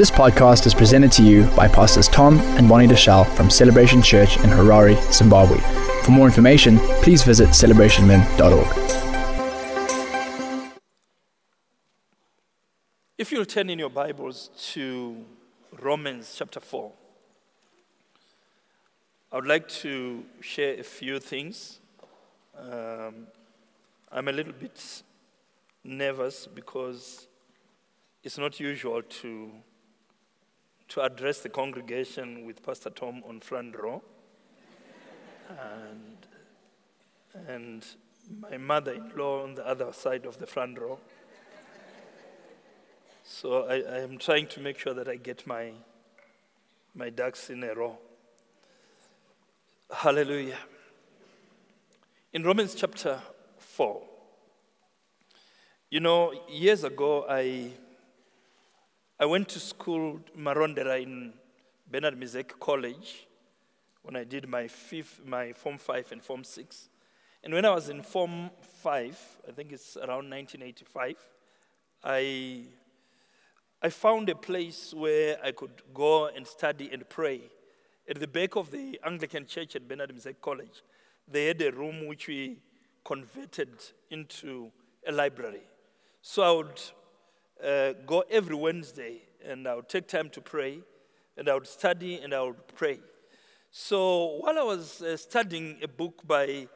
This podcast is presented to you by Pastors Tom and Bonnie Deuschle from Celebration Church in Harare, Zimbabwe. For more information, please visit celebrationmen.org. If you'll turn in your Bibles to Romans chapter 4, I would like to share a few things. Um, I'm a little bit nervous because it's not usual to, to address the congregation with Pastor Tom on front row. and, and my mother in law on the other side of the front row. So I, I am trying to make sure that I get my, my ducks in a row. Hallelujah. In Romans chapter 4, you know, years ago, I, I went to school, Marondera, in Bernard Mizeki College when I did my, fifth, my Form 5 and Form 6. And when I was in Form 5, I think it's around 1985, I, I found a place where I could go and study and pray. At the back of the Anglican Church at Bernard Mizeki College, they had a room which we converted into a library. So I would uh, go every Wednesday and I would take time to pray and I would study and I would pray. So while I was uh, studying a book by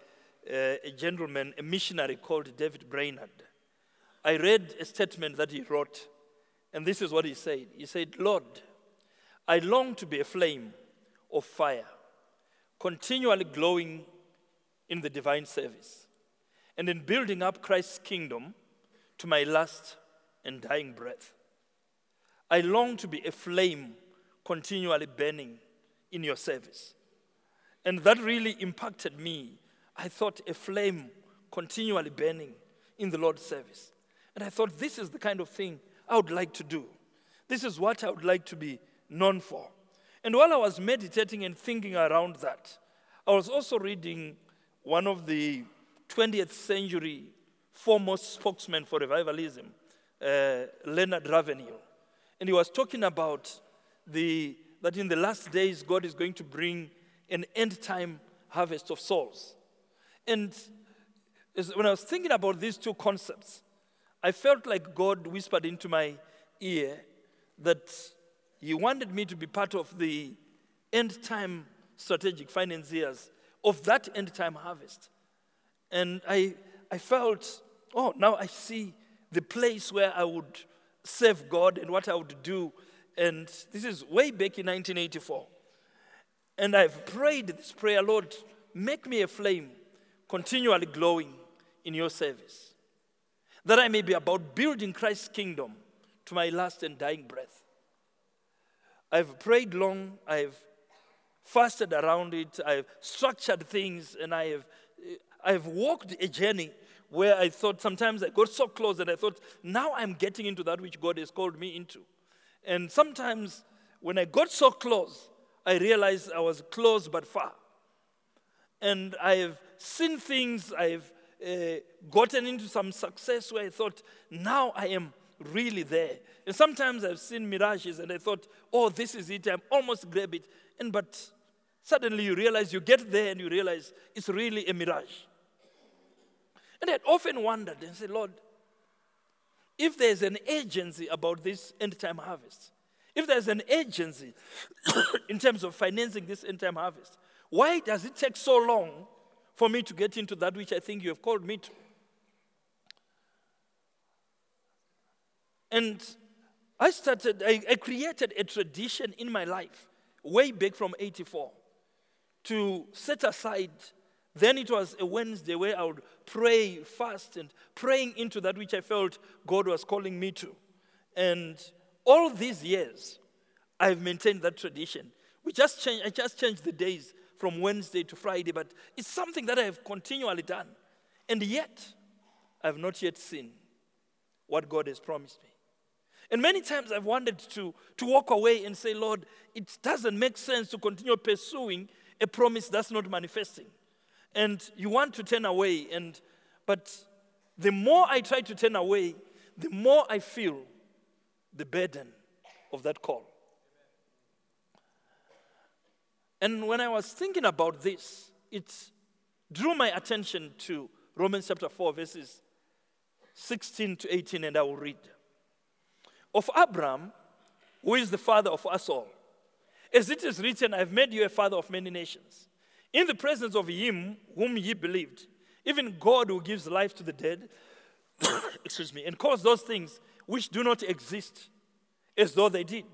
uh, a gentleman, a missionary called David Brainerd, I read a statement that he wrote, and this is what he said. He said, Lord, I long to be a flame of fire, continually glowing in the divine service and in building up Christ's kingdom to my last and dying breath. I long to be a flame continually burning in your service. And that really impacted me. I thought a flame continually burning in the Lord's service. And I thought, this is the kind of thing I would like to do. This is what I would like to be known for. And while I was meditating and thinking around that, I was also reading one of the 20th century foremost spokesmen for revivalism, uh, Leonard Ravenhill. And he was talking about the, that in the last days, God is going to bring an end time harvest of souls. And when I was thinking about these two concepts, I felt like God whispered into my ear that He wanted me to be part of the end time strategic financiers of that end time harvest. And I, I felt oh, now I see the place where I would serve God and what I would do. And this is way back in 1984. And I've prayed this prayer, Lord, make me a flame continually glowing in your service, that I may be about building Christ's kingdom to my last and dying breath. I've prayed long, I've fasted around it, I've structured things, and I have, eh, I've walked a journey where I thought sometimes I got so close that I thought, now I'm getting into that which God has called me into. And sometimes when I got so close, I realized I was close but far. And I have seen things, I've uh, gotten into some success where I thought, now I am really there. And sometimes I've seen mirages and I thought, oh, this is it, I'm almost grab it. And but suddenly you realize you get there and you realize it's really a mirage. And I'd often wondered and said, Lord, if there's an agency about this end time harvest, if there's an agency in terms of financing this end time harvest, why does it take so long for me to get into that which I think you have called me to? And I started, I, I created a tradition in my life way back from 84 to set aside then it was a Wednesday where I would pray, fast, and praying into that which I felt God was calling me to. And all these years, I've maintained that tradition. We just change, I just changed the days from Wednesday to Friday, but it's something that I have continually done. And yet, I have not yet seen what God has promised me. And many times I've wanted to, to walk away and say, Lord, it doesn't make sense to continue pursuing a promise that's not manifesting and you want to turn away and but the more i try to turn away the more i feel the burden of that call. And when I was thinking about this, it drew my attention to Romans chapter 4, verses 16 to 18, and I will read. Of abram who is the father of us all, as it is written, I've made you a father of many nations, in the presence of him whom ye believed, even God who gives life to the dead, excuse me, and calls those things which do not exist as though they did,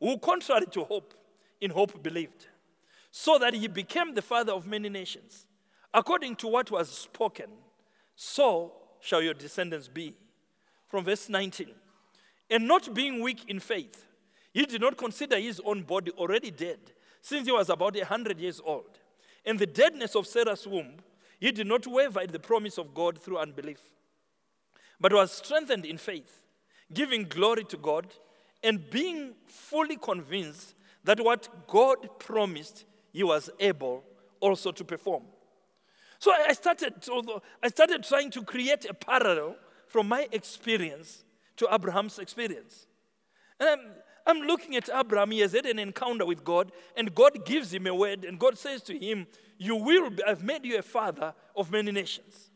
who contrary to hope, in hope believed, so that he became the father of many nations, according to what was spoken, so shall your descendants be. From verse 19. And not being weak in faith, he did not consider his own body already dead, since he was about a hundred years old. And the deadness of Sarah's womb, he did not waver at the promise of God through unbelief, but was strengthened in faith, giving glory to God, and being fully convinced that what God promised, he was able also to perform. So I started, I started trying to create a parallel from my experience to Abraham's experience. And I'm, looking at Abraham, he has had an encounter with God, and God gives him a word, and God says to him, You will be, I've made you a father of many nations.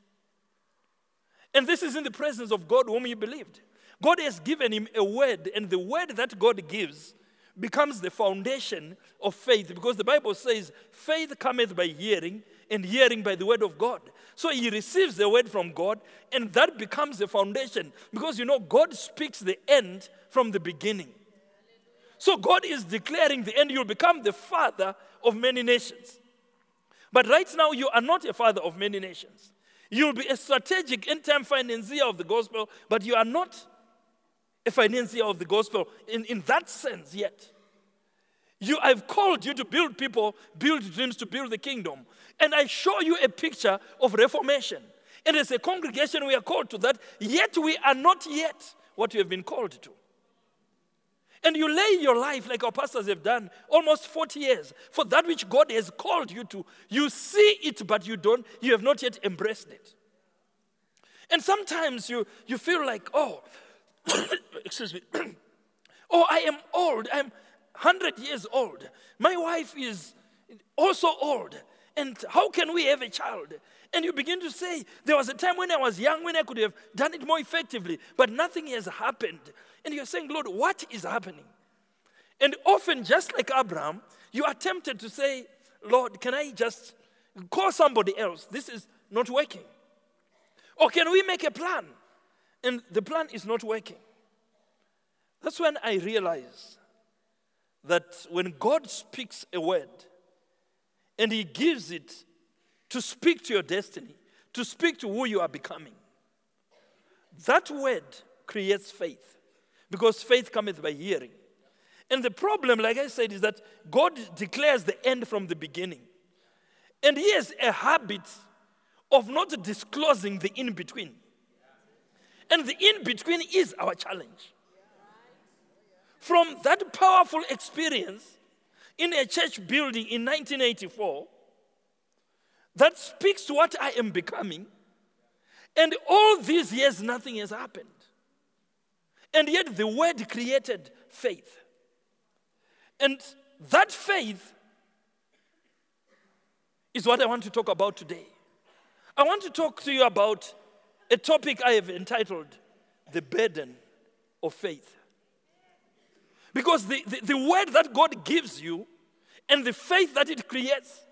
And this is in the presence of God whom he believed. God has given him a word, and the word that God gives becomes the foundation of faith because the Bible says, faith cometh by hearing, and hearing by the word of God. So he receives the word from God, and that becomes the foundation because you know, God speaks the end from the beginning. So God is declaring the end. You'll become the father of many nations. But right now, you are not a father of many nations. You'll be a strategic end time financier of the gospel, but you are not a financier of the gospel in, in that sense yet. You, I've called you to build people, build dreams, to build the kingdom. And I show you a picture of reformation. And as a congregation, we are called to that, yet we are not yet what we have been called to. And you lay your life like our pastors have done almost 40 years for that which God has called you to. You see it, but you don't, you have not yet embraced it. And sometimes you, you feel like, oh, excuse me, oh, I am old. I'm 100 years old. My wife is also old. And how can we have a child? And you begin to say, There was a time when I was young when I could have done it more effectively, but nothing has happened. And you're saying, Lord, what is happening? And often, just like Abraham, you are tempted to say, Lord, can I just call somebody else? This is not working. Or can we make a plan? And the plan is not working. That's when I realize that when God speaks a word and He gives it to speak to your destiny, to speak to who you are becoming, that word creates faith because faith cometh by hearing. And the problem, like I said, is that God declares the end from the beginning. And He has a habit of not disclosing the in between. And the in between is our challenge. From that powerful experience in a church building in 1984, that speaks to what I am becoming. And all these years, nothing has happened. And yet, the word created faith. And that faith is what I want to talk about today. I want to talk to you about a topic I have entitled The Burden of Faith. Because the, the, the, word that God gives you and the faith that it creates,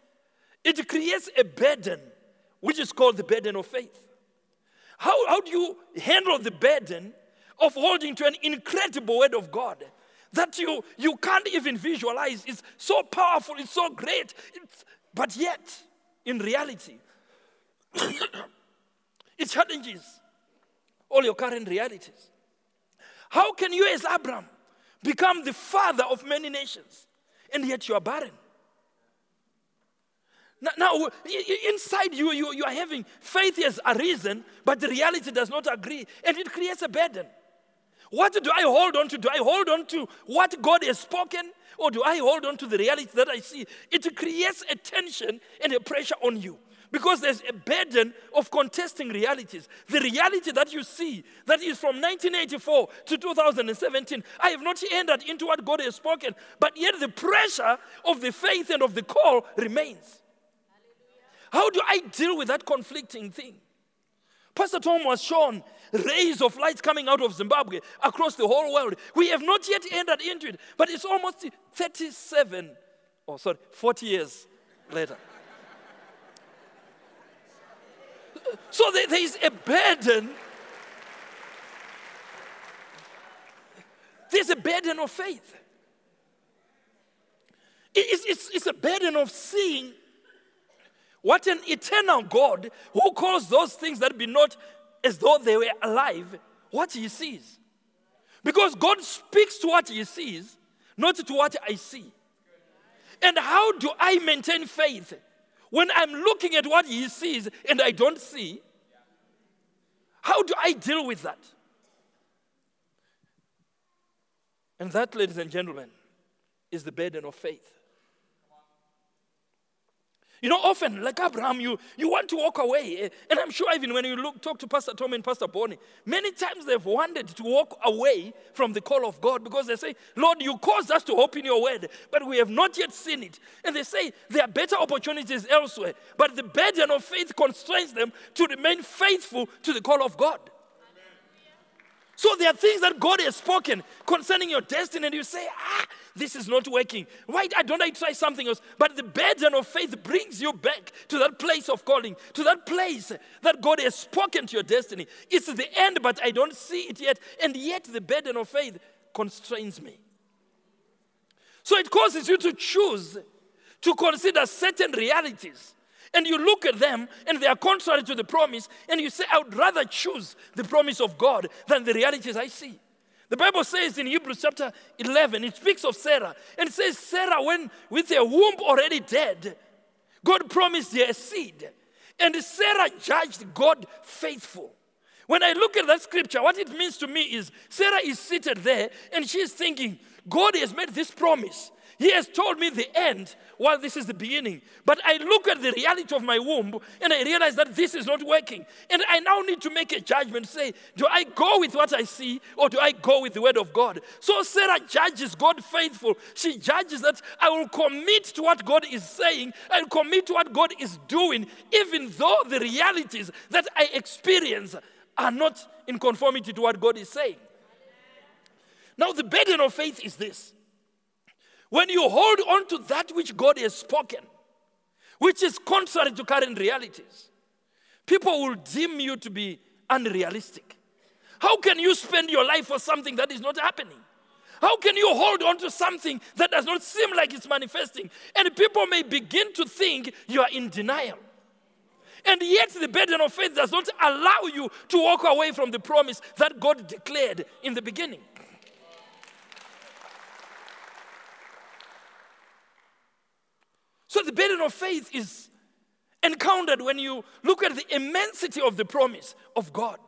it creates a burden, which is called the burden of faith. How, how do you handle the burden of holding to an incredible word of God that you, you can't even visualize? It's so powerful, it's so great, it's, but yet, in reality, it challenges all your current realities. How can you, as Abraham, become the father of many nations, and yet you are barren? Now, now, inside you, you, you are having faith has arisen, but the reality does not agree, and it creates a burden. What do I hold on to? Do I hold on to what God has spoken, or do I hold on to the reality that I see? It creates a tension and a pressure on you. Because there's a burden of contesting realities. The reality that you see, that is from 1984 to 2017, I have not entered into what God has spoken, but yet the pressure of the faith and of the call remains. How do I deal with that conflicting thing? Pastor Tom was shown rays of light coming out of Zimbabwe across the whole world. We have not yet entered into it, but it's almost 37, oh, sorry, 40 years later. so there is a burden. There's a burden of faith. It's, it's, it's a burden of seeing what an eternal God who calls those things that be not as though they were alive, what he sees. Because God speaks to what he sees, not to what I see. And how do I maintain faith when I'm looking at what he sees and I don't see? How do I deal with that? And that, ladies and gentlemen, is the burden of faith. You know, often, like Abraham, you, you want to walk away. Eh, and I'm sure even when you look, talk to Pastor Tom and Pastor Bonnie, many times they've wanted to walk away from the call of God because they say, Lord, you caused us to hope in your word, but we have not yet seen it. And they say there are better opportunities elsewhere, but the burden of faith constrains them to remain faithful to the call of God. So there are things that God has spoken concerning your destiny, and you say, ah, this is not working. Why don't I try something else? But the burden of faith brings you back to that place of calling, to that place that God has spoken to your destiny. It's the end, but I don't see it yet. And yet the burden of faith constrains me. So it causes you to choose to consider certain realities and you look at them and they are contrary to the promise, and you say, I would rather choose the promise of God than the realities I see. The Bible says in Hebrews chapter 11, it speaks of Sarah, and it says, Sarah, when with her womb already dead, God promised her a seed, and Sarah judged God faithful. When I look at that scripture, what it means to me is Sarah is seated there and she's thinking, God has made this promise. He has told me the end while this is the beginning. But I look at the reality of my womb and I realize that this is not working. And I now need to make a judgment say, do I go with what I see or do I go with the word of God? So Sarah judges God faithful. She judges that I will commit to what God is saying, I'll commit to what God is doing, even though the realities that I experience are not in conformity to what God is saying. Now, the burden of faith is this when you hold on to that which God has spoken, which is contrary to current realities, people will deem you to be unrealistic. How can you spend your life for something that is not happening? How can you hold on to something that does not seem like it's manifesting? And people may begin to think you are in denial. And yet, the burden of faith does not allow you to walk away from the promise that God declared in the beginning. The burden of faith is encountered when you look at the immensity of the promise of God.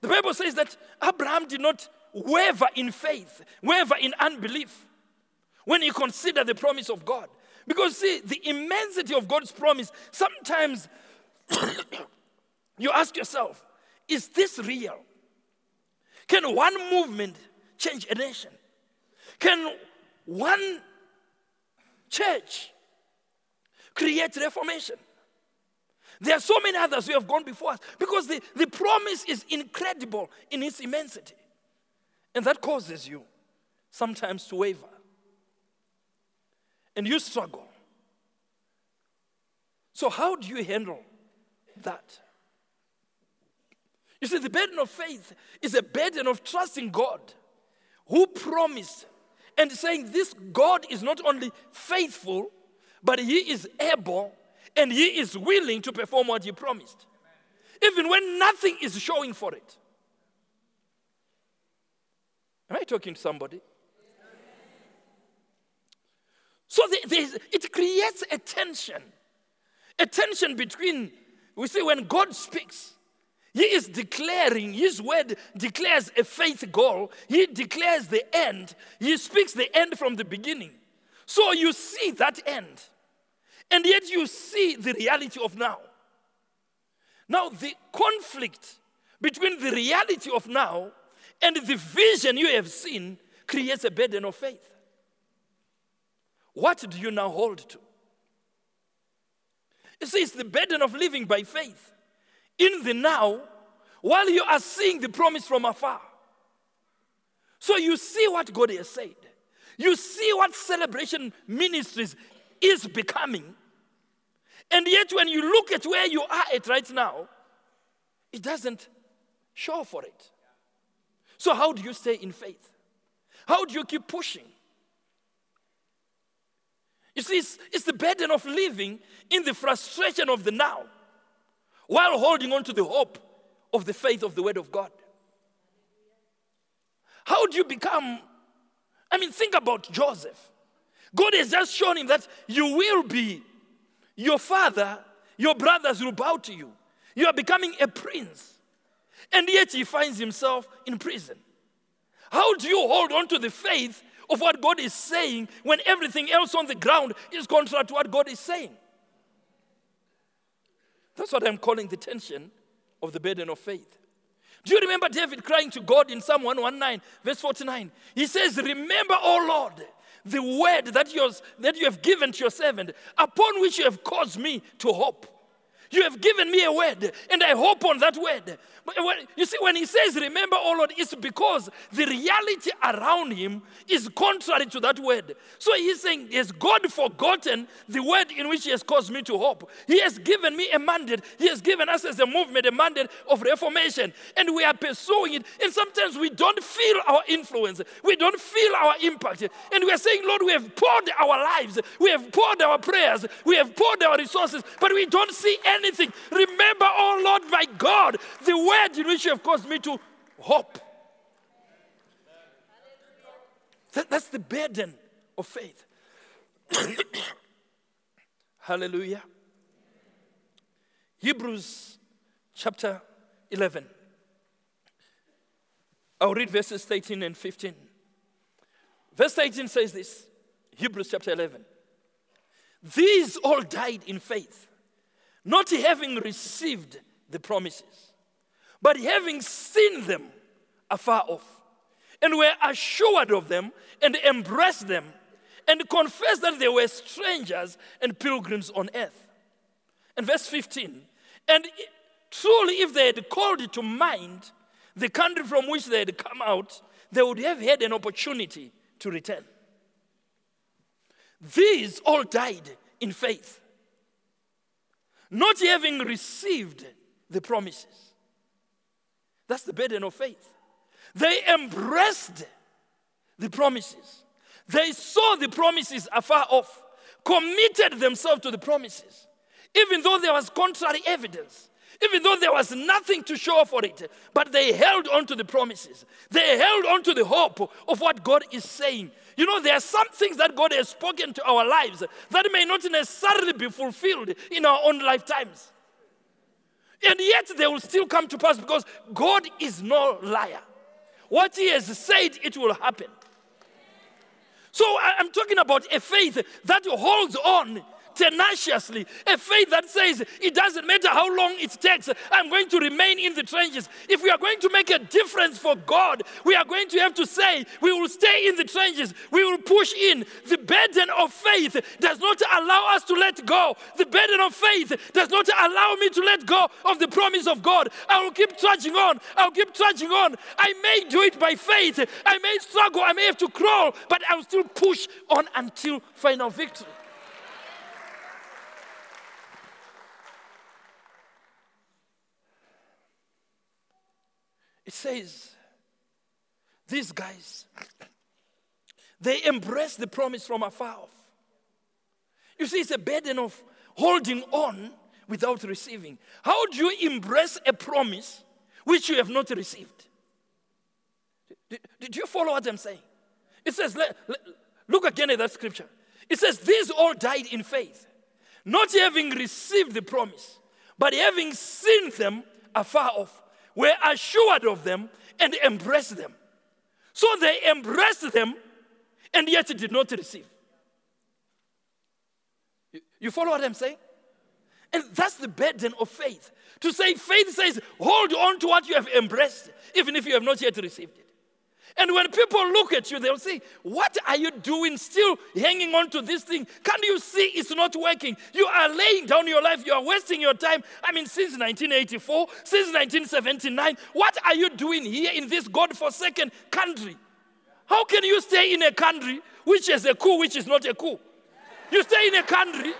The Bible says that Abraham did not waver in faith, waver in unbelief when he considered the promise of God. Because, see, the immensity of God's promise, sometimes you ask yourself, is this real? Can one movement change a nation? Can one church create reformation. There are so many others who have gone before us because the, the promise is incredible in its immensity. And that causes you sometimes to waver. And you struggle. So, how do you handle that? You see, the burden of faith is a burden of trusting God who promised and saying, This God is not only faithful, but he is able and he is willing to perform what he promised. Even when nothing is showing for it. Am I talking to somebody? So it creates a tension. A tension between, we see, when God speaks, He is declaring, His word declares a faith goal, He declares the end, He speaks the end from the beginning. So you see that end. And yet you see the reality of now. Now, the conflict between the reality of now and the vision you have seen creates a burden of faith. What do you now hold to? You see, it's the burden of living by faith in the now while you are seeing the promise from afar. So you see what God has said. You see what celebration ministries is becoming. And yet, when you look at where you are at right now, it doesn't show for it. So, how do you stay in faith? How do you keep pushing? You see, it's, it's the burden of living in the frustration of the now while holding on to the hope of the faith of the Word of God. How do you become? I mean, think about Joseph. God has just shown him that you will be your father, your brothers will bow to you. You are becoming a prince. And yet he finds himself in prison. How do you hold on to the faith of what God is saying when everything else on the ground is contrary to what God is saying? That's what I'm calling the tension of the burden of faith. Do you remember David crying to God in Psalm 119, verse 49? He says, Remember, O Lord, the word that, that you have given to your servant, upon which you have caused me to hope. You have given me a word, and I hope on that word. But you see, when he says, Remember, oh Lord, it's because the reality around him is contrary to that word. So he's saying, Has God forgotten the word in which he has caused me to hope? He has given me a mandate. He has given us as a movement a mandate of reformation, and we are pursuing it. And sometimes we don't feel our influence, we don't feel our impact. And we are saying, Lord, we have poured our lives, we have poured our prayers, we have poured our resources, but we don't see any anything. Remember, oh Lord my God, the word in which you have caused me to hope. That, that's the burden of faith. Hallelujah. Hebrews chapter 11. I'll read verses 13 and 15. Verse 18 says this Hebrews chapter 11. These all died in faith not having received the promises, but having seen them afar off, and were assured of them, and embraced them, and confessed that they were strangers and pilgrims on earth. And verse 15, and truly, if they had called to mind the country from which they had come out, they would have had an opportunity to return. These all died in faith not having received the promises. That's the burden of faith. They embraced the promises, they saw the promises afar off, committed themselves to the promises, even though there was contrary evidence even though there was nothing to show for it, but they held on to the promises. They held on to the hope of what God is saying. You know, there are some things that God has spoken to our lives that may not necessarily be fulfilled in our own lifetimes. And yet they will still come to pass because God is no liar. What He has said, it will happen. So I'm talking about a faith that holds on tenaciously. A faith that says, it doesn't matter how long it takes, I'm going to remain in the trenches. If we are going to make a difference for God, we are going to have to say, we will stay in the trenches, we will push in. The burden of faith does not allow us to let go. The burden of faith does not allow me to let go of the promise of God. I will keep trudging on, I'll keep trudging on. I may do it by faith, I may struggle, I may have to crawl, but I'll still push on until final victory. It says, these guys, they embrace the promise from afar off. You see, it's a burden of holding on without receiving. How do you embrace a promise which you have not received? Did you follow what I'm saying? It says, look again at that scripture. It says, These all died in faith, not having received the promise, but having seen them afar off were assured of them and embraced them. So they embraced them and yet did not receive. You follow what I'm saying? And that's the burden of faith. To say, faith says, hold on to what you have embraced, even if you have not yet received it. And when people look at you, they'll say, What are you doing still hanging on to this thing? Can't you see it's not working? You are laying down your life, you are wasting your time. I mean, since 1984, since 1979, what are you doing here in this God forsaken country? How can you stay in a country which is a coup, which is not a coup? You stay in a country,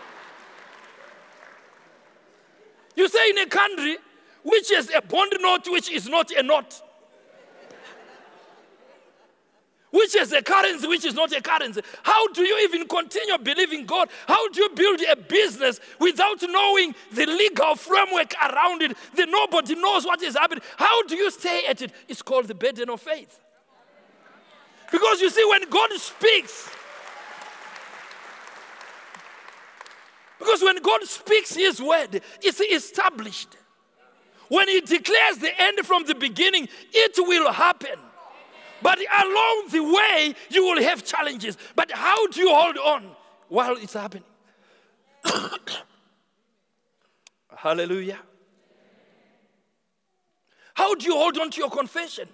you stay in a country which is a bond note, which is not a note which is a currency, which is not a currency. How do you even continue believing God? How do you build a business without knowing the legal framework around it? The nobody knows what is happening. How do you stay at it? It's called the burden of faith. Because you see, when God speaks, because when God speaks His word, it's established. When He declares the end from the beginning, it will happen. But along the way, you will have challenges. But how do you hold on while it's happening? Hallelujah. How do you hold on to your confession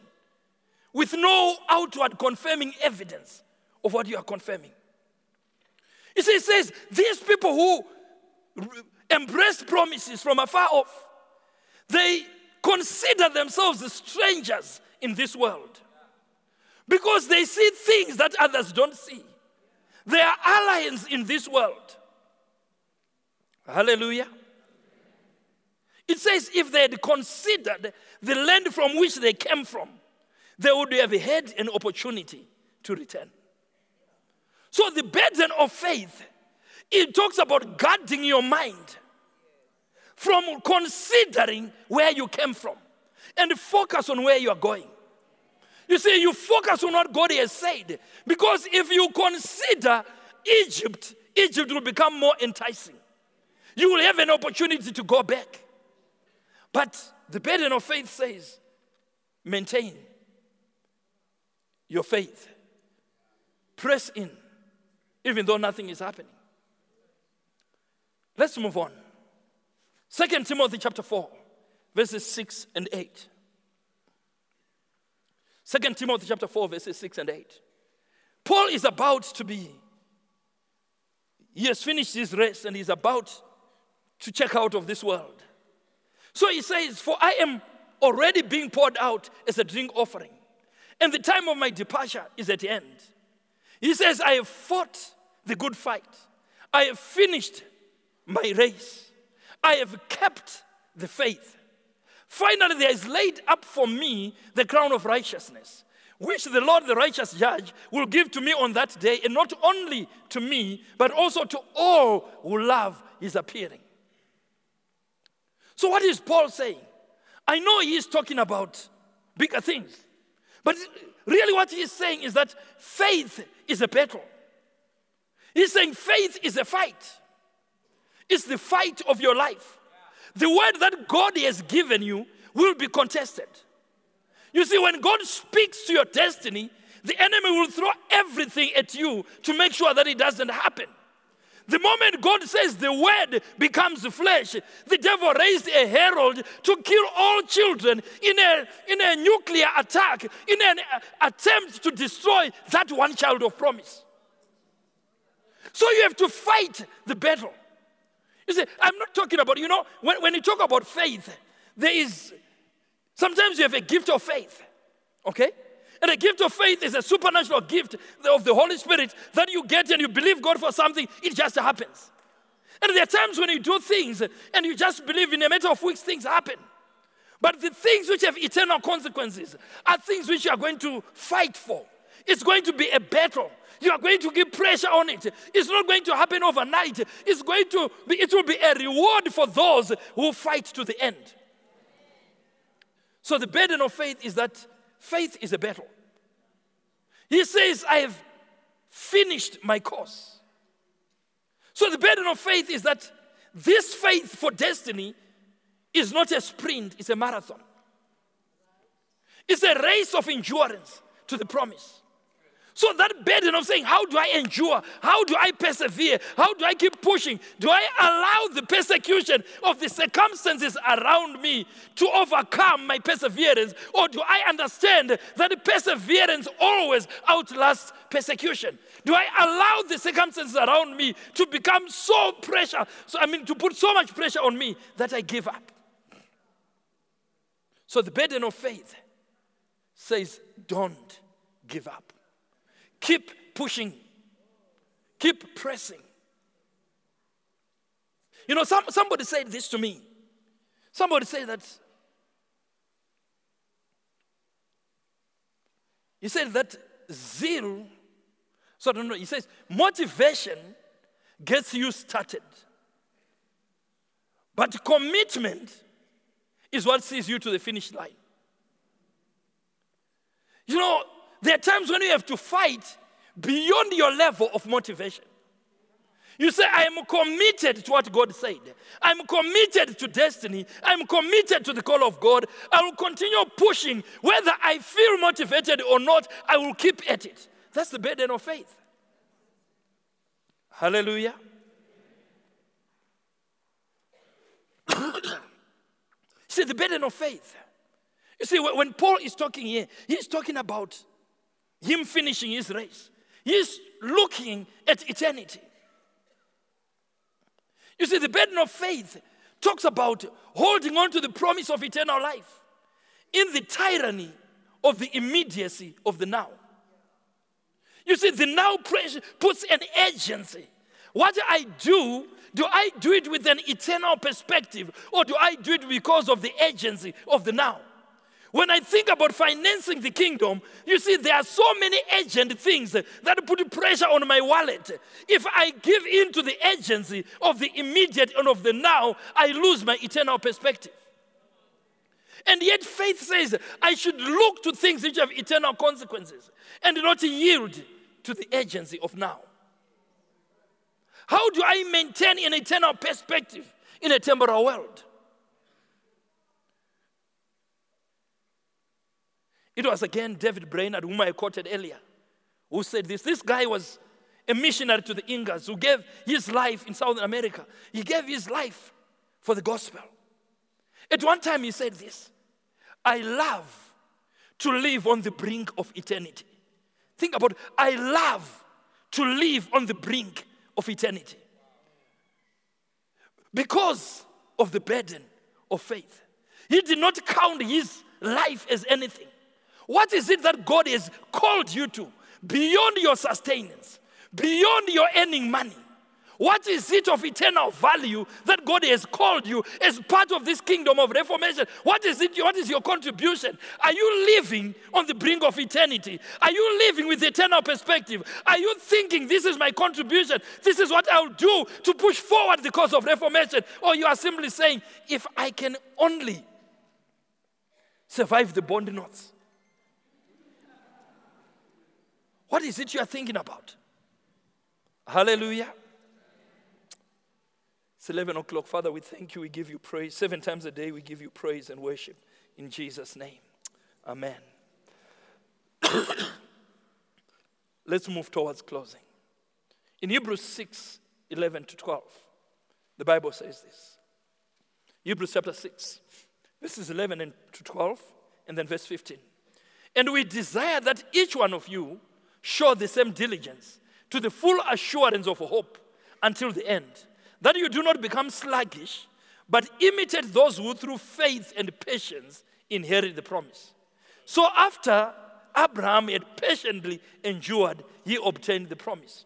with no outward confirming evidence of what you are confirming? It says, it says these people who embrace promises from afar off, they consider themselves strangers in this world because they see things that others don't see. They are allies in this world. Hallelujah. It says if they had considered the land from which they came from, they would have had an opportunity to return. So the burden of faith, it talks about guarding your mind from considering where you came from and focus on where you are going. You see, you focus on what God has said. Because if you consider Egypt, Egypt will become more enticing. You will have an opportunity to go back. But the burden of faith says, maintain your faith. Press in, even though nothing is happening. Let's move on. Second Timothy chapter 4, verses 6 and 8. Second Timothy chapter 4, verses 6 and 8. Paul is about to be, he has finished his race and he's about to check out of this world. So he says, For I am already being poured out as a drink offering, and the time of my departure is at end. He says, I have fought the good fight, I have finished my race, I have kept the faith. Finally, there is laid up for me the crown of righteousness, which the Lord, the righteous judge, will give to me on that day, and not only to me, but also to all who love his appearing. So, what is Paul saying? I know he is talking about bigger things, but really, what he is saying is that faith is a battle. He's saying faith is a fight, it's the fight of your life the word that God has given you will be contested. You see, when God speaks to your destiny, the enemy will throw everything at you to make sure that it doesn't happen. The moment God says the word becomes flesh, the devil raised a Herod to kill all children in a, in a nuclear attack, in an uh, attempt to destroy that one child of promise. So you have to fight the battle. You see, I'm not talking about, you know, when, when you talk about faith, there is sometimes you have a gift of faith, okay? And a gift of faith is a supernatural gift of the Holy Spirit that you get and you believe God for something, it just happens. And there are times when you do things and you just believe in a matter of weeks, things happen. But the things which have eternal consequences are things which you are going to fight for. It's going to be a battle. You are going to give pressure on it. It's not going to happen overnight. It's going to be, it will be a reward for those who fight to the end. So the burden of faith is that faith is a battle. He says, I have finished my course. So the burden of faith is that this faith for destiny is not a sprint, it's a marathon. It's a race of endurance to the promise. So that burden of saying, How do I endure? How do I persevere? How do I keep pushing? Do I allow the persecution of the circumstances around me to overcome my perseverance? Or do I understand that perseverance always outlasts persecution? Do I allow the circumstances around me to become so pressure, so I mean to put so much pressure on me that I give up? So the burden of faith says, Don't give up. Keep pushing. Keep pressing. You know, some, somebody said this to me. Somebody said that. He said that zeal, so I don't know, he says motivation gets you started. But commitment is what sees you to the finish line. You know, there are times when you have to fight beyond your level of motivation. You say, I am committed to what God said. I'm committed to destiny. I'm committed to the call of God. I will continue pushing. Whether I feel motivated or not, I will keep at it. That's the burden of faith. Hallelujah. See, the burden of faith. You see, when Paul is talking here, he's talking about him finishing his race. He's looking at eternity. You see, the burden of faith talks about holding on to the promise of eternal life in the tyranny of the immediacy of the now. You see, the now puts an agency. What I do, do I do it with an eternal perspective or do I do it because of the agency of the now? When I think about financing the kingdom, you see, there are so many agent things that put pressure on my wallet. If I give in to the agency of the immediate and of the now, I lose my eternal perspective. And yet, faith says I should look to things which have eternal consequences and not yield to the agency of now. How do I maintain an eternal perspective in a temporal world? It was again David Brainerd, whom I quoted earlier, who said this. This guy was a missionary to the Ingas who gave his life in Southern America. He gave his life for the gospel. At one time, he said this I love to live on the brink of eternity. Think about it. I love to live on the brink of eternity because of the burden of faith. He did not count his life as anything. What is it that God has called you to beyond your sustenance, beyond your earning money? What is it of eternal value that God has called you as part of this kingdom of reformation? What is it? What is your contribution? Are you living on the brink of eternity? Are you living with eternal perspective? Are you thinking this is my contribution? This is what I'll do to push forward the cause of reformation? Or you are simply saying, if I can only survive the bond notes, What is it you are thinking about? Hallelujah. It's 11 o'clock. Father, we thank you. We give you praise. Seven times a day, we give you praise and worship. In Jesus' name. Amen. Let's move towards closing. In Hebrews 6 11 to 12, the Bible says this. Hebrews chapter 6, verses 11 to 12, and then verse 15. And we desire that each one of you show the same diligence to the full assurance of hope until the end, that you do not become sluggish, but imitate those who through faith and patience inherit the promise. So after Abraham had patiently endured, he obtained the promise.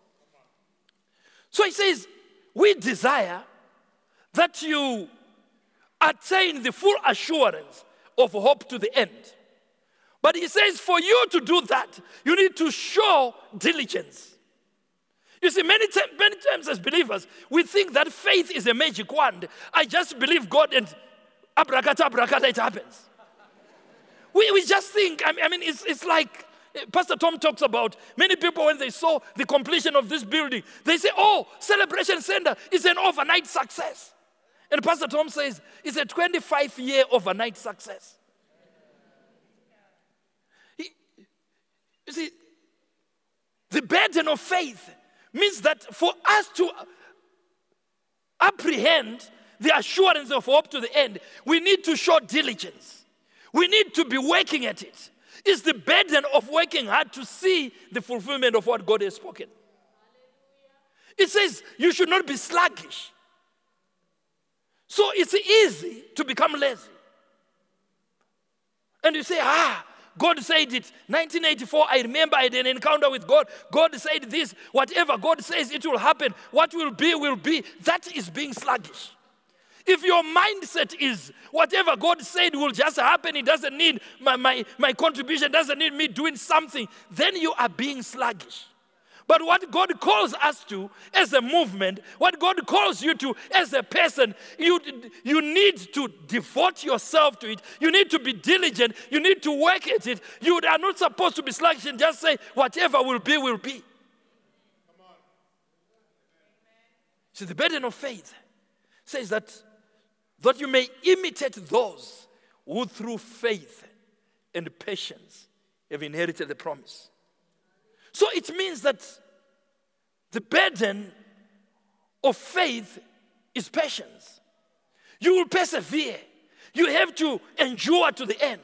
So he says, We desire that you attain the full assurance of hope to the end. But he says, for you to do that, you need to show diligence. You see, many, t- many times as believers, we think that faith is a magic wand. I just believe God and abracadabra, it happens. We, we just think, I mean, it's, it's like eh, Pastor Tom talks about many people when they saw the completion of this building, they say, oh, Celebration Center is an overnight success. And Pastor Tom says it's a 25 year overnight success. You see, The burden of faith means that for us to apprehend the assurance of hope to the end, we need to show diligence. We need to be working at it. It's the burden of working hard to see the fulfillment of what God has spoken. It says you should not be sluggish. So it's easy to become lazy. And you say, ah, God said it. 1984, I remember I had an encounter with God. God said this. Whatever God says, it will happen. What will be, will be. That is being sluggish. If your mindset is whatever God said will just happen, it doesn't need my, my, my contribution, doesn't need me doing something, then you are being sluggish. But what God calls us to as a movement, what God calls you to as a person, you, you need to devote yourself to it. You need to be diligent. You need to work at it. You are not supposed to be sluggish and just say, whatever will be, will be. See, the burden of faith says that that you may imitate those who through faith and patience have inherited the promise. So it means that the burden of faith is patience. You will persevere. You have to endure to the end.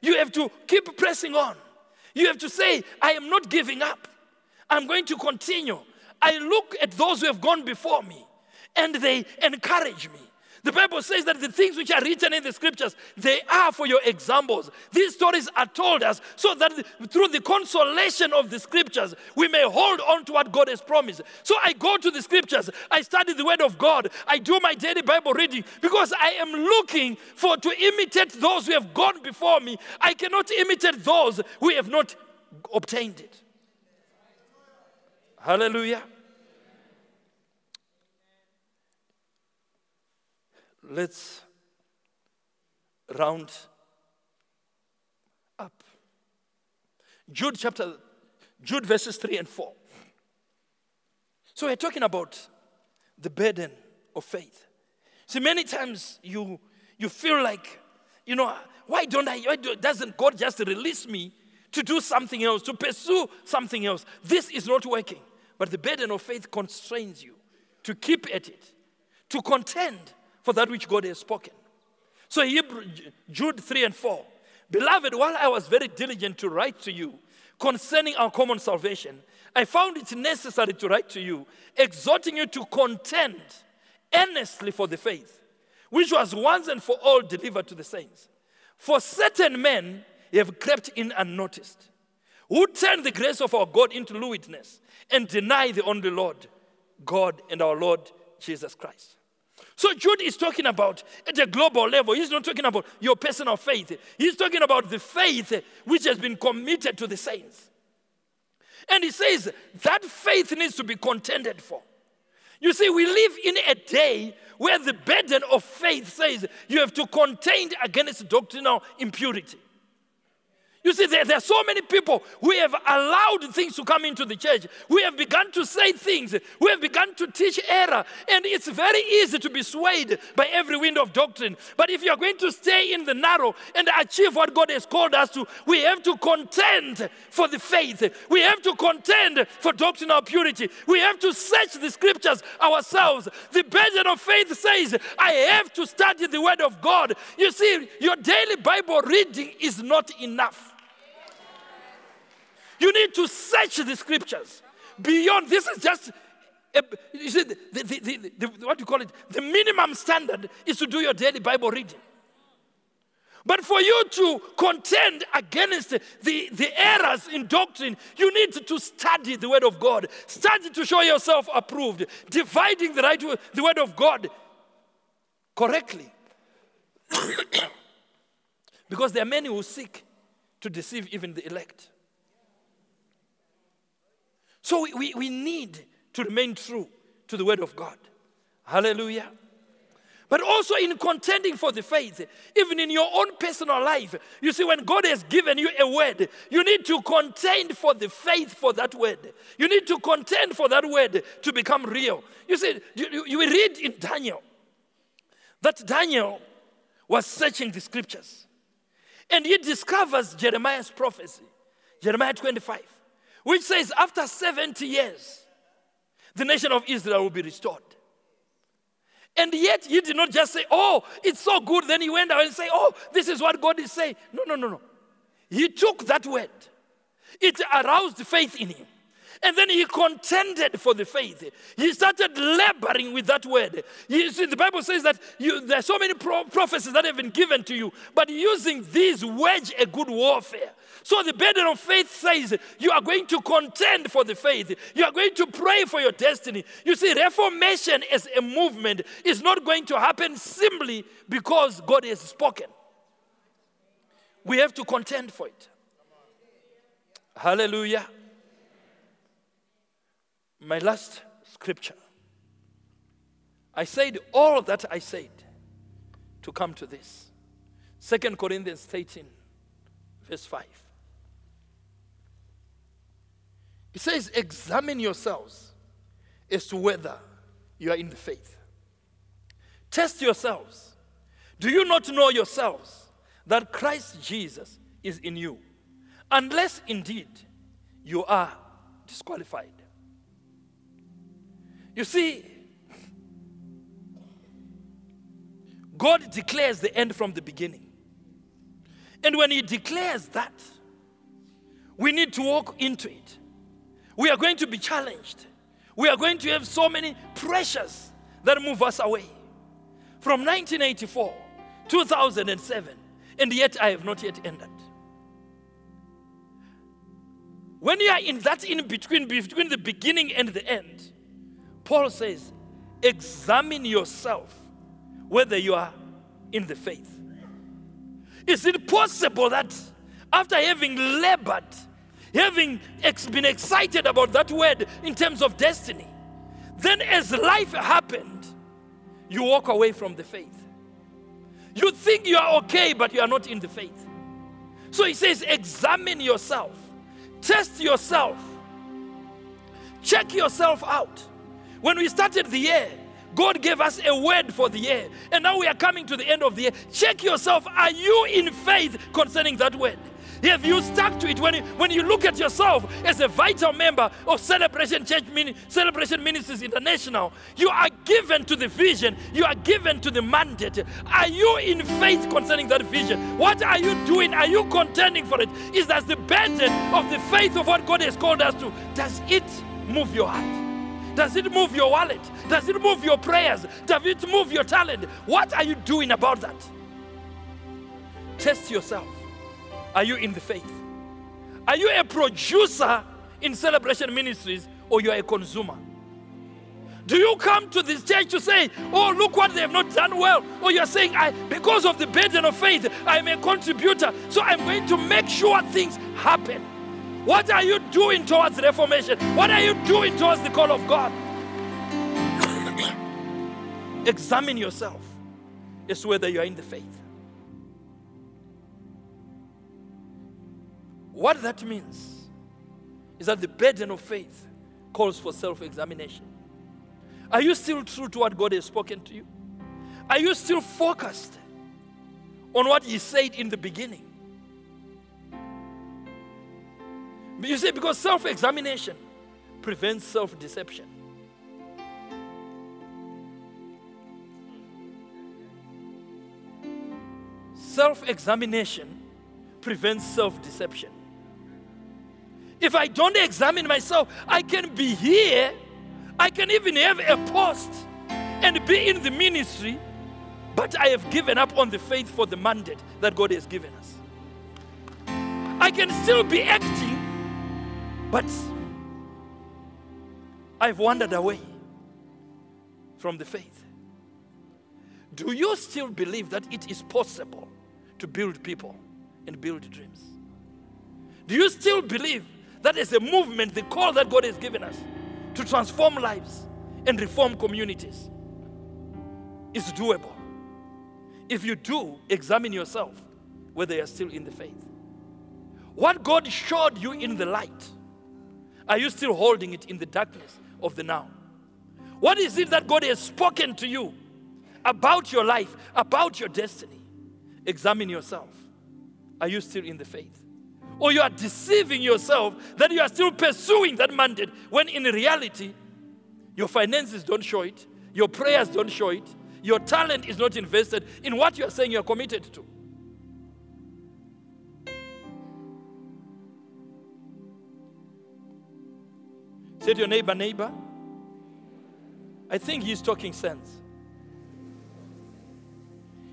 You have to keep pressing on. You have to say, I am not giving up. I'm going to continue. I look at those who have gone before me and they encourage me. The Bible says that the things which are written in the scriptures, they are for your examples. These stories are told us so that through the consolation of the scriptures, we may hold on to what God has promised. So I go to the scriptures, I study the word of God, I do my daily Bible reading because I am looking for to imitate those who have gone before me. I cannot imitate those who have not obtained it. Hallelujah. Let's round up. Jude chapter, Jude verses 3 and 4. So we're talking about the burden of faith. See, many times you you feel like, you know, why don't I, why do, doesn't God just release me to do something else, to pursue something else? This is not working. But the burden of faith constrains you to keep at it, to contend for that which God has spoken. So Hebrew, Jude 3 and 4. Beloved, while I was very diligent to write to you concerning our common salvation, I found it necessary to write to you, exhorting you to contend earnestly for the faith, which was once and for all delivered to the saints. For certain men have crept in unnoticed, who turn the grace of our God into lewdness and deny the only Lord, God and our Lord Jesus Christ. So Jude is talking about at a global level. He's not talking about your personal faith. He's talking about the faith which has been committed to the saints. And he says that faith needs to be contended for. You see, we live in a day where the burden of faith says you have to contend against doctrinal impurity. You see, there, there, are so many people who have allowed things to come into the church. We have begun to say things. We have begun to teach error. And it's very easy to be swayed by every wind of doctrine. But if you're going to stay in the narrow and achieve what God has called us to, we have to contend for the faith. We have to contend for doctrinal purity. We have to search the scriptures ourselves. The burden of faith says, I have to study the word of God. You see, your daily Bible reading is not enough. You need to search the scriptures. Beyond this is just a, you see, the, the, the, what you call it? The minimum standard is to do your daily Bible reading. But for you to contend against the, the errors in doctrine, you need to study the Word of God. Study to show yourself approved, dividing the right the Word of God correctly. because there are many who seek to deceive even the elect. So we, we, we need to remain true to the Word of God. Hallelujah. But also in contending for the faith, even in your own personal life, you see, when God has given you a word, you need to contend for the faith for that word. You need to contend for that word to become real. You see, you, you read in Daniel that Daniel was searching the scriptures and he discovers Jeremiah's prophecy, Jeremiah 25 which says after 70 years, the nation of Israel will be restored. And yet he did not just say, Oh, it's so good. Then he went out and say, Oh, this is what God is saying. No, no, no, no. He took that word. It aroused faith in him. And then he contended for the faith. He started laboring with that word. You see, the Bible says that you, there are so many pro- prophecies that have been given to you, but using these wage a good warfare. So the burden of faith says you are going to contend for the faith. You are going to pray for your destiny. You see, reformation as a movement is not going to happen simply because God has spoken. We have to contend for it. Hallelujah. My last scripture. I said all that I said to come to this. Second Corinthians 13, verse 5. It says, Examine yourselves as to whether you are in the faith. Test yourselves. Do you not know yourselves that Christ Jesus is in you? Unless indeed you are disqualified. You see, God declares the end from the beginning. And when He declares that, we need to walk into it. We are going to be challenged. We are going to have so many pressures that move us away. From 1984, 2007, and yet I have not yet ended. When you are in that in between, between the beginning and the end, Paul says, examine yourself whether you are in the faith. Is it possible that after having labored, having ex- been excited about that word in terms of destiny, then as life happened, you walk away from the faith? You think you are okay, but you are not in the faith. So he says, examine yourself, test yourself, check yourself out. When we started the year, God gave us a word for the year. And now we are coming to the end of the year. Check yourself. Are you in faith concerning that word? Have you stuck to it? When you, when you look at yourself as a vital member of Celebration Church Celebration Ministries International, you are given to the vision, you are given to the mandate. Are you in faith concerning that vision? What are you doing? Are you contending for it? Is that the burden of the faith of what God has called us to? Does it move your heart? Does it move your wallet? Does it move your prayers? Does it move your talent? What are you doing about that? Test yourself. Are you in the faith? Are you a producer in celebration ministries or you are a consumer? Do you come to this church to say, Oh, look what they have not done well? Or you're saying, I, because of the burden of faith, I'm a contributor, so I'm going to make sure things happen. What are you doing towards reformation? What are you doing towards the call of God? Examine yourself as to whether you are in the faith. What that means is that the burden of faith calls for self examination. Are you still true to what God has spoken to you? Are you still focused on what He said in the beginning? You see, because self examination prevents self deception. Self examination prevents self deception. If I don't examine myself, I can be here, I can even have a post and be in the ministry, but I have given up on the faith for the mandate that God has given us. I can still be acting but I've wandered away from the faith. Do you still believe that it is possible to build people and build dreams? Do you still believe that is a movement, the call that God has given us to transform lives and reform communities is doable? If you do, examine yourself whether you're still in the faith. What God showed you in the light are you still holding it in the darkness of the now? What is it that God has spoken to you about your life, about your destiny? Examine yourself. Are you still in the faith? or you are deceiving yourself that you are still pursuing that mandate when in reality, your finances don't show it, your prayers don't show it, your talent is not invested in what you are saying you are committed to. Say to your neighbor, neighbor, I think he's talking sense.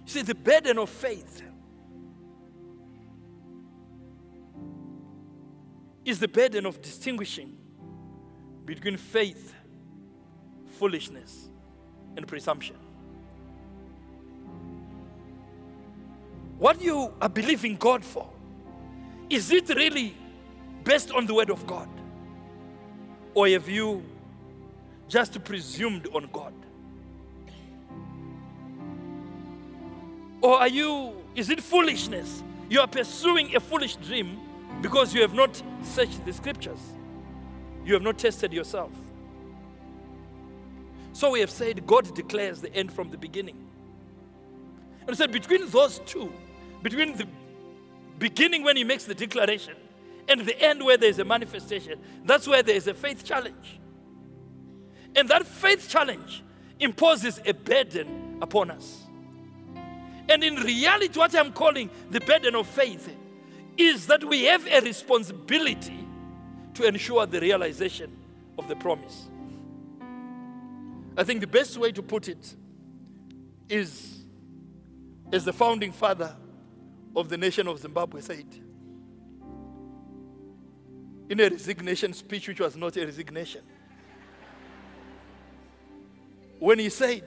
You see, the burden of faith is the burden of distinguishing between faith, foolishness, and presumption. What you are believing God for, is it really based on the Word of God? Or have you just presumed on God? Or are you, is it foolishness? You are pursuing a foolish dream because you have not searched the scriptures. You have not tested yourself. So we have said God declares the end from the beginning. And said between those two, between the beginning when He makes the declaration and the end where there is a manifestation, that's where there is a faith challenge. And that faith challenge imposes a burden upon us. And in reality, what I'm calling the burden of faith is that we have a responsibility to ensure the realization of the promise. I think the best way to put it is as the founding father of the nation of Zimbabwe said in a resignation speech, which was not a resignation. When he said,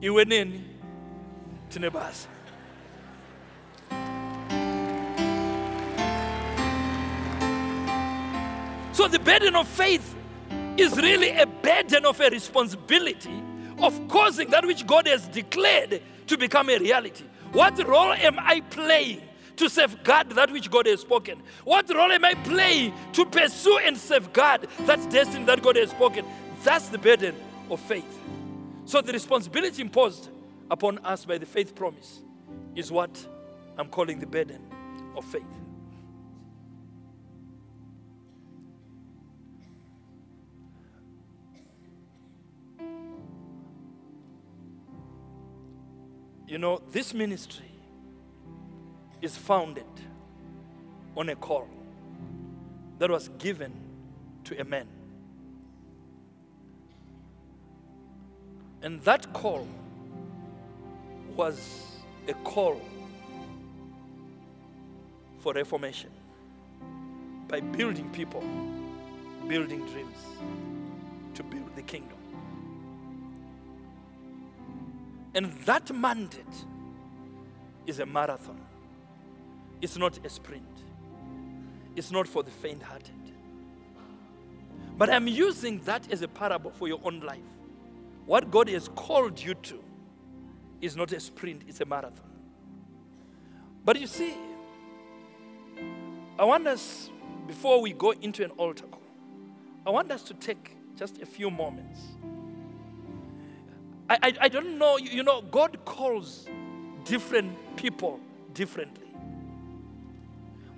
he went in to Nebas. So the burden of faith is really a burden of a responsibility of causing that which God has declared to become a reality. What role am I playing to safeguard that which God has spoken? What role am I playing to pursue and safeguard that destiny that God has spoken? That's the burden of faith. So, the responsibility imposed upon us by the faith promise is what I'm calling the burden of faith. You know, this ministry is founded on a call that was given to a man. And that call was a call for reformation by building people, building dreams to build the kingdom. And that mandate is a marathon. It's not a sprint. It's not for the faint hearted. But I'm using that as a parable for your own life. What God has called you to is not a sprint, it's a marathon. But you see, I want us, before we go into an altar call, I want us to take just a few moments. I, I, I don't know, you, you know, God calls different people differently.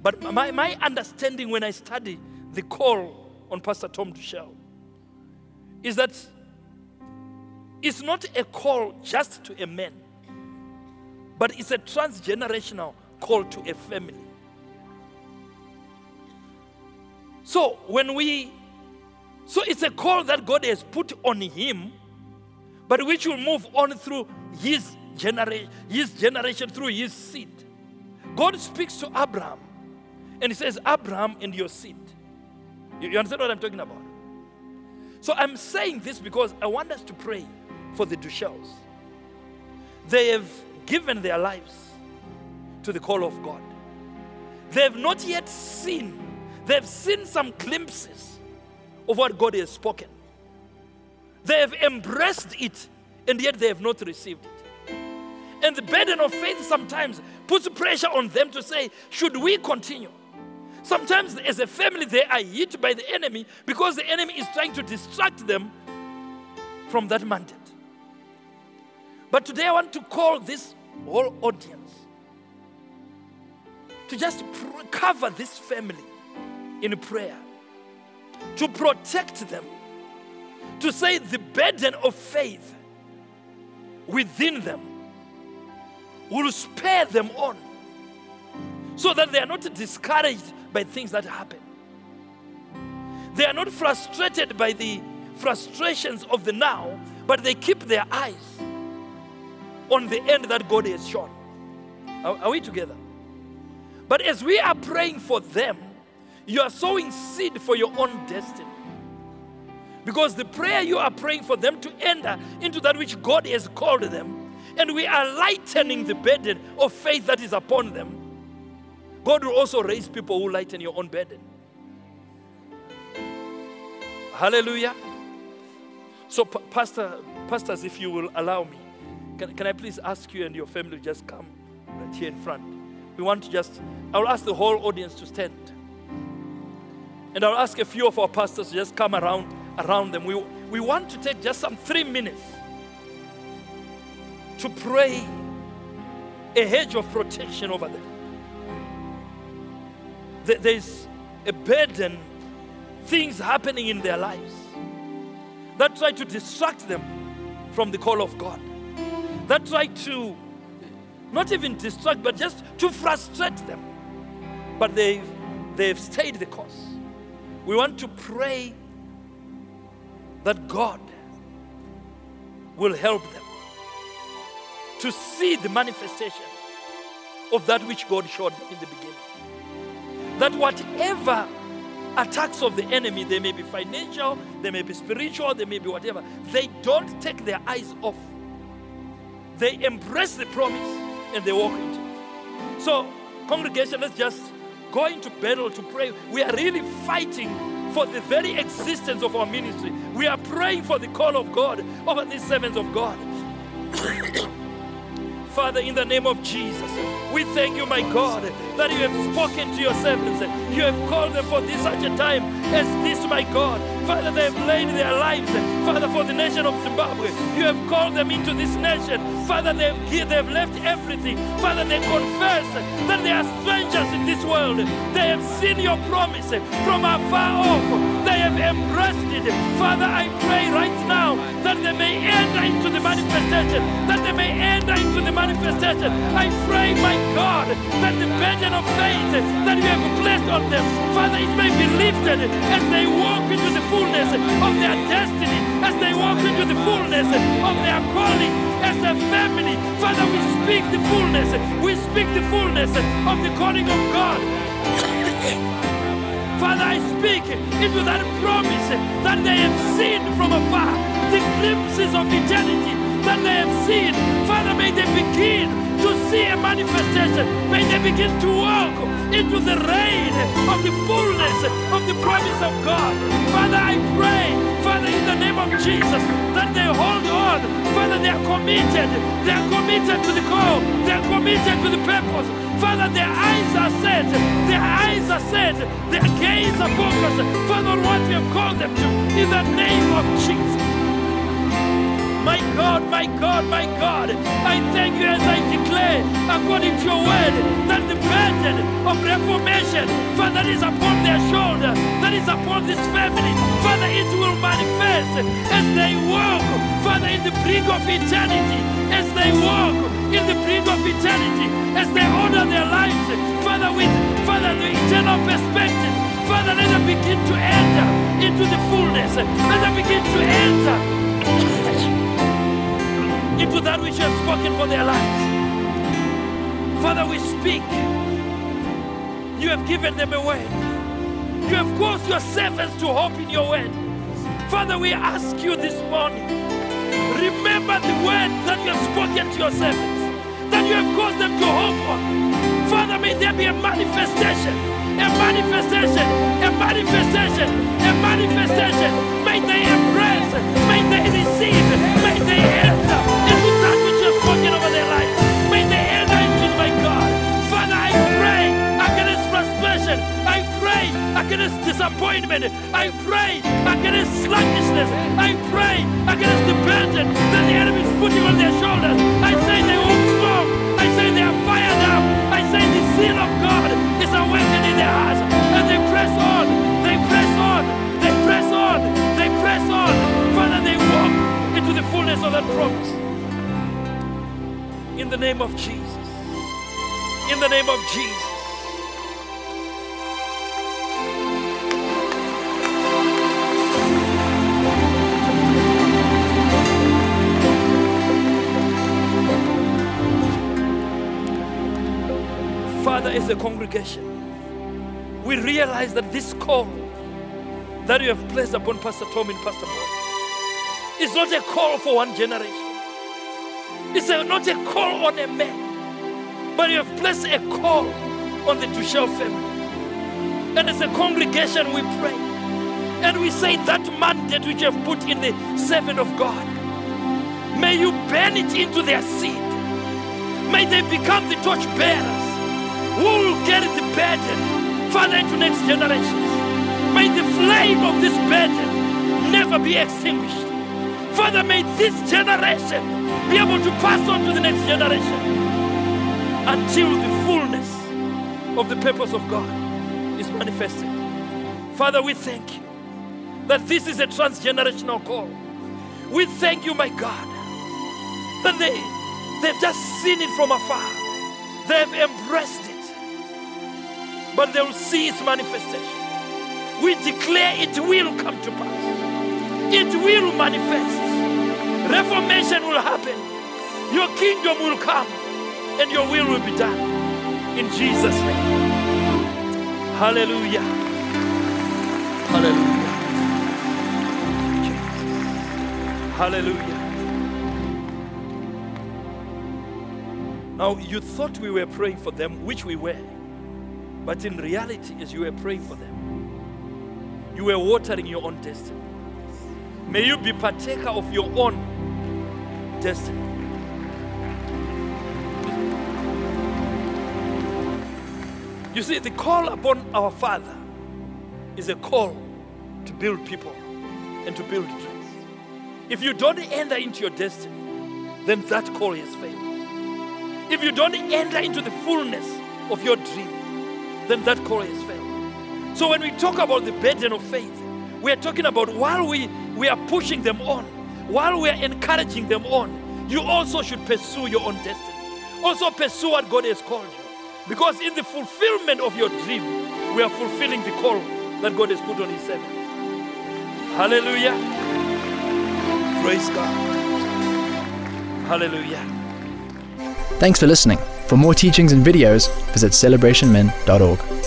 But my, my understanding when I study the call on Pastor Tom Deuschle is that it's not a call just to a man, but it's a transgenerational call to a family. So when we, so it's a call that God has put on him, but which will move on through his generation, his generation through his seed. God speaks to Abraham and he says, Abraham and your seed. You, you understand what I'm talking about? So I'm saying this because I want us to pray for the Deuschles. They have given their lives to the call of God. They have not yet seen, they have seen some glimpses of what God has spoken. They have embraced it, and yet they have not received it. And the burden of faith sometimes puts pressure on them to say, Should we continue? Sometimes, as a family, they are hit by the enemy because the enemy is trying to distract them from that mandate. But today, I want to call this whole audience to just pr- cover this family in prayer, to protect them, to say the burden of faith within them will spare them on so that they are not discouraged by things that happen. They are not frustrated by the frustrations of the now, but they keep their eyes on the end that God has shown. Are, are we together? But as we are praying for them, you are sowing seed for your own destiny. Because the prayer you are praying for them to enter into that which God has called them, and we are lightening the burden of faith that is upon them, God will also raise people who lighten your own burden. Hallelujah. So, Pastor, pastors, if you will allow me, can, can I please ask you and your family just come right here in front? We want to just, I will ask the whole audience to stand. And I'll ask a few of our pastors to just come around around them. We, we want to take just some three minutes to pray a hedge of protection over them. There's a burden, things happening in their lives that try to distract them from the call of God, that try to not even distract, but just to frustrate them. But they've, they've stayed the course. We want to pray that God will help them to see the manifestation of that which God showed them in the beginning. That whatever attacks of the enemy, they may be financial, they may be spiritual, they may be whatever, they don't take their eyes off. They embrace the promise and they walk into it. So, congregation, let's just go into battle to pray. We are really fighting for the very existence of our ministry. We are praying for the call of God over these servants of God. Father, in the name of Jesus, we thank you, my God, that you have spoken to your servants. You have called them for this such a time as this, my God. Father, they have laid their lives, Father, for the nation of Zimbabwe. You have called them into this nation. Father, they have, they have left everything. Father, they confess that they are strangers in this world. They have seen your promise from afar off. They have embraced it. Father, I pray right now that they may enter into the manifestation, that they may enter into the manifestation. I pray, my God, that the burden of faith that you have placed on them, Father, it may be lifted as they walk into the fullness of their destiny, as they walk into the fullness of their calling as a family. Father, we speak the fullness, we speak the fullness of the calling of God. Father, I speak into that promise that they have seen from afar, the glimpses of eternity that they have seen. Father, may they begin to see a manifestation. May they begin to walk into the reign of the fullness of the promise of God. Father, I pray, Father, in the name of Jesus, that they hold on. Father, they are committed. They are committed to the call. They are committed to the purpose. Father, their eyes are set. Their eyes are set. Their gaze are focused. Father, on what you have called them to. In the name of Jesus. My God, my God, my God, I thank you as I declare, according to your word, that the burden of reformation, Father, is upon their shoulder, that is upon this family. Father, it will manifest as they walk, Father, in the brink of eternity, as they walk in the brink of eternity, as they order their lives, Father, with Father, the eternal perspective. Father, let them begin to enter into the fullness. Let them begin to enter into that which you have spoken for their lives. Father, we speak. You have given them a word. You have caused your servants to hope in your word. Father, we ask you this morning, remember the word that you have spoken to your servants, you have caused them to hope on. Father, may there be a manifestation, a manifestation, a manifestation, a manifestation. May they embrace, may they receive, may they enter into that which you have spoken over their lives. May they enter into my God. Father, I pray against frustration. I pray against disappointment. I pray against sluggishness. I pray against the burden that the enemy is putting on their shoulders. I say they sin of God is awakened in their hearts, and they press on, they press on, they press on, they press on. Father, they walk into the fullness of that promise. In the name of Jesus. In the name of Jesus. Father, as a congregation, we realize that this call that you have placed upon Pastor Tom and Pastor Paul is not a call for one generation. It's a, not a call on a man, but you have placed a call on the Deuschle family. And as a congregation, we pray and we say that mandate which you have put in the servant of God, may you burn it into their seed. May they become the torch bearers who will carry the burden, Father, into next generations. May the flame of this burden never be extinguished. Father, may this generation be able to pass on to the next generation until the fullness of the purpose of God is manifested. Father, we thank you that this is a transgenerational call. We thank you, my God, that they, they've just seen it from afar, they've embraced but they'll see its manifestation. We declare it will come to pass, it will manifest. Reformation will happen, your kingdom will come, and your will will be done. In Jesus' name. Hallelujah. Hallelujah. Hallelujah. Now, you thought we were praying for them, which we were. But in reality, as you were praying for them, you were watering your own destiny. May you be partaker of your own destiny. You see, the call upon our Father is a call to build people and to build dreams. If you don't enter into your destiny, then that call has failed. If you don't enter into the fullness of your dream, then that call has failed. So when we talk about the burden of faith, we are talking about while we, we are pushing them on, while we are encouraging them on, you also should pursue your own destiny. Also pursue what God has called you. Because in the fulfillment of your dream, we are fulfilling the call that God has put on His servant. Hallelujah. Praise God. Hallelujah. Thanks for listening. For more teachings and videos, visit celebrationmen.org.